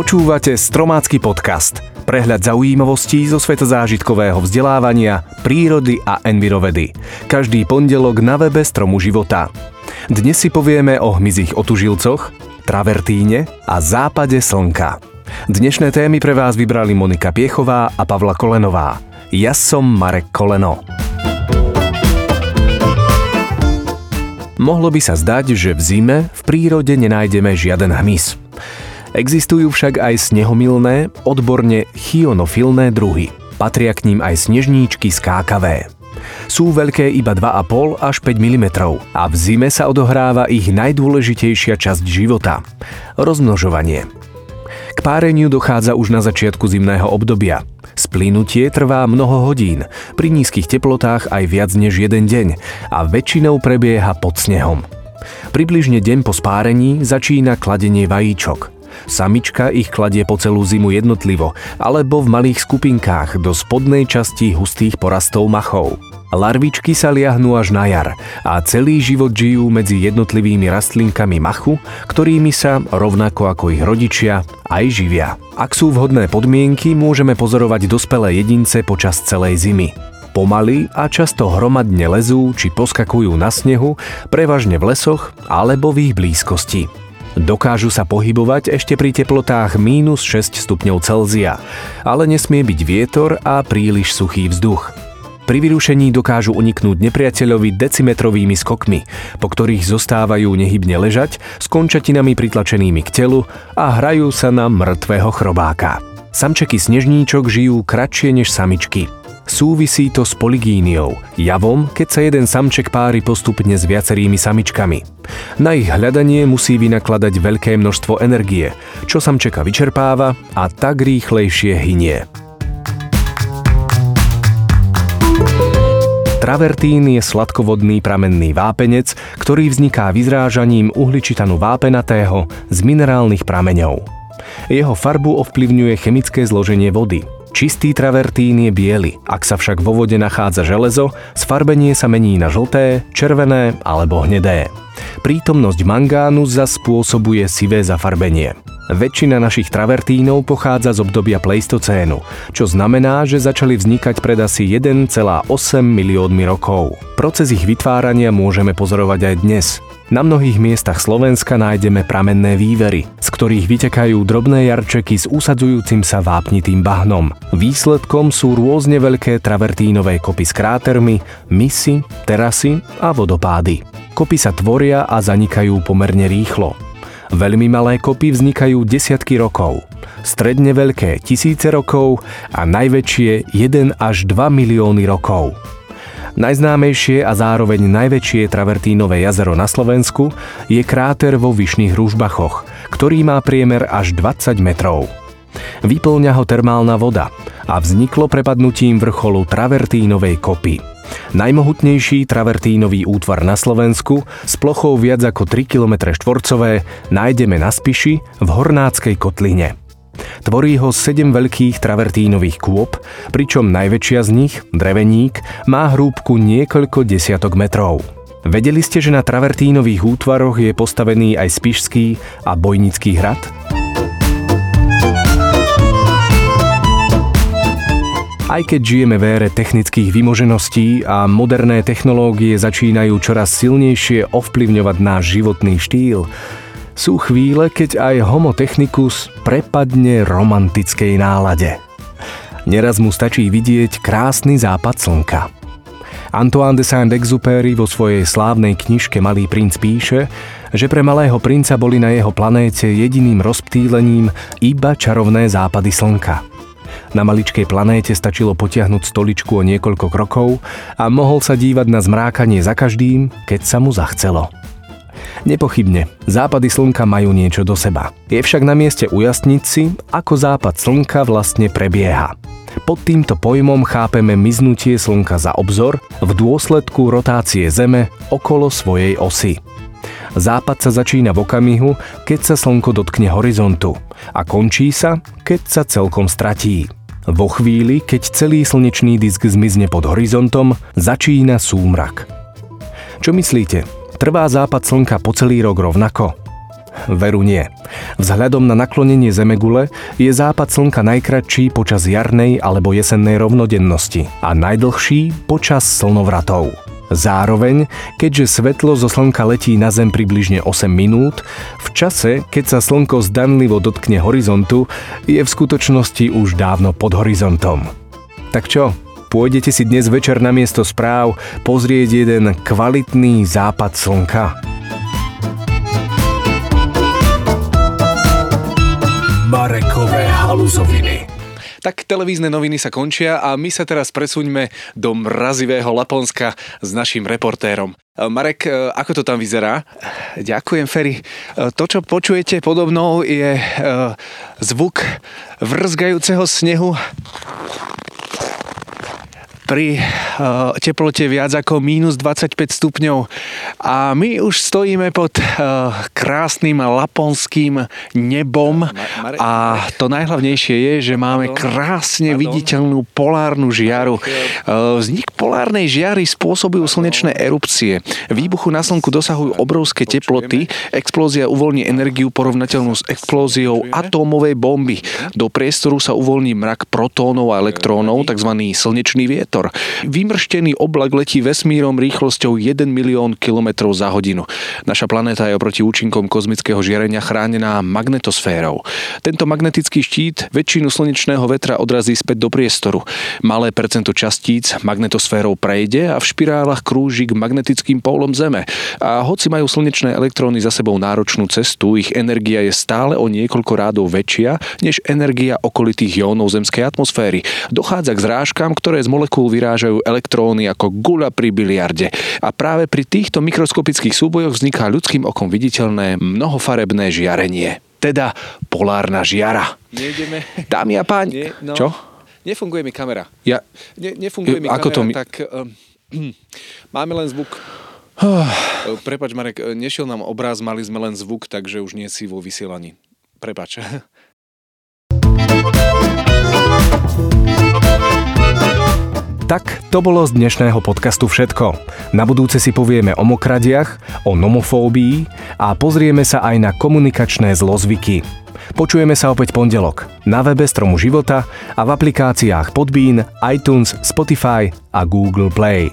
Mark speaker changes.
Speaker 1: Počúvate Stromácky podcast. Prehľad zaujímavostí zo sveta zážitkového vzdelávania, prírody a envirovedy. Každý pondelok na webe Stromu života. Dnes si povieme o hmyzích otužilcoch, travertíne a západe slnka. Dnešné témy pre vás vybrali Monika Piechová a Pavla Kolenová. Ja som Marek Koleno. Mohlo by sa zdať, že v zime v prírode nenájdeme žiaden hmyz. Existujú však aj snehomilné, odborne chionofilné druhy. Patria k ním aj snežníčky skákavé. Sú veľké iba 2,5 až 5 mm a v zime sa odohráva ich najdôležitejšia časť života – rozmnožovanie. K páreniu dochádza už na začiatku zimného obdobia. Splynutie trvá mnoho hodín, pri nízkych teplotách aj viac než jeden deň a väčšinou prebieha pod snehom. Približne deň po spárení začína kladenie vajíčok – Samička ich kladie po celú zimu jednotlivo alebo v malých skupinkách do spodnej časti hustých porastov machov. Larvičky sa liahnú až na jar a celý život žijú medzi jednotlivými rastlinkami machu, ktorými sa, rovnako ako ich rodičia, aj živia. Ak sú vhodné podmienky, môžeme pozorovať dospelé jedince počas celej zimy. Pomaly a často hromadne lezú či poskakujú na snehu, prevažne v lesoch alebo v ich blízkosti. Dokážu sa pohybovať ešte pri teplotách mínus 6 stupňov Celzia, ale nesmie byť vietor a príliš suchý vzduch. Pri vyrušení dokážu uniknúť nepriateľovi decimetrovými skokmi, po ktorých zostávajú nehybne ležať s končatinami pritlačenými k telu a hrajú sa na mŕtvého chrobáka. Samčeky snežníčok žijú kratšie než samičky – Súvisí to s poligíniou, javom, keď sa jeden samček pári postupne s viacerými samičkami. Na ich hľadanie musí vynakladať veľké množstvo energie, čo samčeka vyčerpáva a tak rýchlejšie hynie. Travertín je sladkovodný pramenný vápenec, ktorý vzniká vyzrážaním uhličitanu vápenatého z minerálnych prameňov. Jeho farbu ovplyvňuje chemické zloženie vody, Čistý travertín je biely, ak sa však vo vode nachádza železo, sfarbenie sa mení na žlté, červené alebo hnedé. Prítomnosť mangánu zas spôsobuje sivé zafarbenie. Väčšina našich travertínov pochádza z obdobia pleistocénu, čo znamená, že začali vznikať pred asi 1,8 miliónmi rokov. Proces ich vytvárania môžeme pozorovať aj dnes. Na mnohých miestach Slovenska nájdeme pramenné vývery, z ktorých vytekajú drobné jarčeky s usadzujúcim sa vápnitým bahnom. Výsledkom sú rôzne veľké travertínové kopy s krátermi, misy, terasy a vodopády. Kopy sa tvoria a zanikajú pomerne rýchlo. Veľmi malé kopy vznikajú desiatky rokov, stredne veľké tisíce rokov a najväčšie 1 až 2 milióny rokov. Najznámejšie a zároveň najväčšie travertínové jazero na Slovensku je kráter vo Vyšných Rúžbachoch, ktorý má priemer až 20 metrov. Vyplňa ho termálna voda a vzniklo prepadnutím vrcholu travertínovej kopy. Najmohutnejší travertínový útvar na Slovensku s plochou viac ako 3 km štvorcové nájdeme na Spiši v Hornáckej kotline. Tvorí ho 7 veľkých travertínových kôp, pričom najväčšia z nich, dreveník, má hrúbku niekoľko desiatok metrov. Vedeli ste, že na travertínových útvaroch je postavený aj Spišský a Bojnický hrad? Aj keď žijeme v ére technických vymožeností a moderné technológie začínajú čoraz silnejšie ovplyvňovať náš životný štýl, sú chvíle, keď aj Homo technicus prepadne romantickej nálade. Neraz mu stačí vidieť krásny západ slnka. Antoine de Saint-Exupéry vo svojej slávnej knižke Malý princ píše, že pre malého princa boli na jeho planéte jediným rozptýlením iba čarovné západy slnka. Na maličkej planéte stačilo potiahnuť stoličku o niekoľko krokov a mohol sa dívať na zmrákanie za každým, keď sa mu zachcelo. Nepochybne, západy slnka majú niečo do seba. Je však na mieste ujasniť si, ako západ slnka vlastne prebieha. Pod týmto pojmom chápeme miznutie slnka za obzor v dôsledku rotácie Zeme okolo svojej osy. Západ sa začína v okamihu, keď sa slnko dotkne horizontu a končí sa, keď sa celkom stratí. Vo chvíli, keď celý slnečný disk zmizne pod horizontom, začína súmrak. Čo myslíte, Trvá západ slnka po celý rok rovnako? Veru nie. Vzhľadom na naklonenie Zemegule je západ slnka najkratší počas jarnej alebo jesennej rovnodennosti a najdlhší počas slnovratov. Zároveň, keďže svetlo zo slnka letí na Zem približne 8 minút, v čase, keď sa slnko zdanlivo dotkne horizontu, je v skutočnosti už dávno pod horizontom. Tak čo, pôjdete si dnes večer na miesto správ pozrieť jeden kvalitný západ slnka? Marekové haluzoviny. Tak televízne noviny sa končia a my sa teraz presuňme do mrazivého Laponska s našim reportérom. Marek, ako to tam vyzerá?
Speaker 2: Ďakujem, Ferry. To, čo počujete podobnou, je e, zvuk vrzgajúceho snehu pri uh, teplote viac ako minus 25 stupňov. A my už stojíme pod uh, krásnym laponským nebom. A to najhlavnejšie je, že máme krásne viditeľnú polárnu žiaru. Uh, vznik polárnej žiary spôsobujú slnečné erupcie. Výbuchu na slnku dosahujú obrovské teploty, explózia uvoľní energiu porovnateľnú s explóziou atómovej bomby. Do priestoru sa uvoľní mrak protónov a elektrónov, tzv. slnečný vietor vietor. Vymrštený oblak letí vesmírom rýchlosťou 1 milión km za hodinu. Naša planéta je oproti účinkom kozmického žiarenia chránená magnetosférou. Tento magnetický štít väčšinu slnečného vetra odrazí späť do priestoru. Malé percento častíc magnetosférou prejde a v špirálach krúži k magnetickým pólom Zeme. A hoci majú slnečné elektróny za sebou náročnú cestu, ich energia je stále o niekoľko rádov väčšia než energia okolitých jónov zemskej atmosféry. Dochádza k zrážkám, ktoré z molekúl vyrážajú elektróny ako guľa pri biliarde. A práve pri týchto mikroskopických súbojoch vzniká ľudským okom viditeľné mnohofarebné žiarenie. Teda polárna žiara. Nejdeme.
Speaker 1: Dámy a páni. Nie,
Speaker 2: no.
Speaker 1: Čo?
Speaker 2: Nefunguje mi kamera.
Speaker 1: Ja...
Speaker 2: Ne, nefunguje mi
Speaker 1: Ako
Speaker 2: kamera,
Speaker 1: to mi...
Speaker 2: tak um, máme len zvuk. Prepač, Marek, nešiel nám obraz, mali sme len zvuk, takže už nie si vo vysielaní. Prepač.
Speaker 1: Tak to bolo z dnešného podcastu všetko. Na budúce si povieme o mokradiach, o nomofóbii a pozrieme sa aj na komunikačné zlozvyky. Počujeme sa opäť pondelok na webe Stromu života a v aplikáciách Podbean, iTunes, Spotify a Google Play.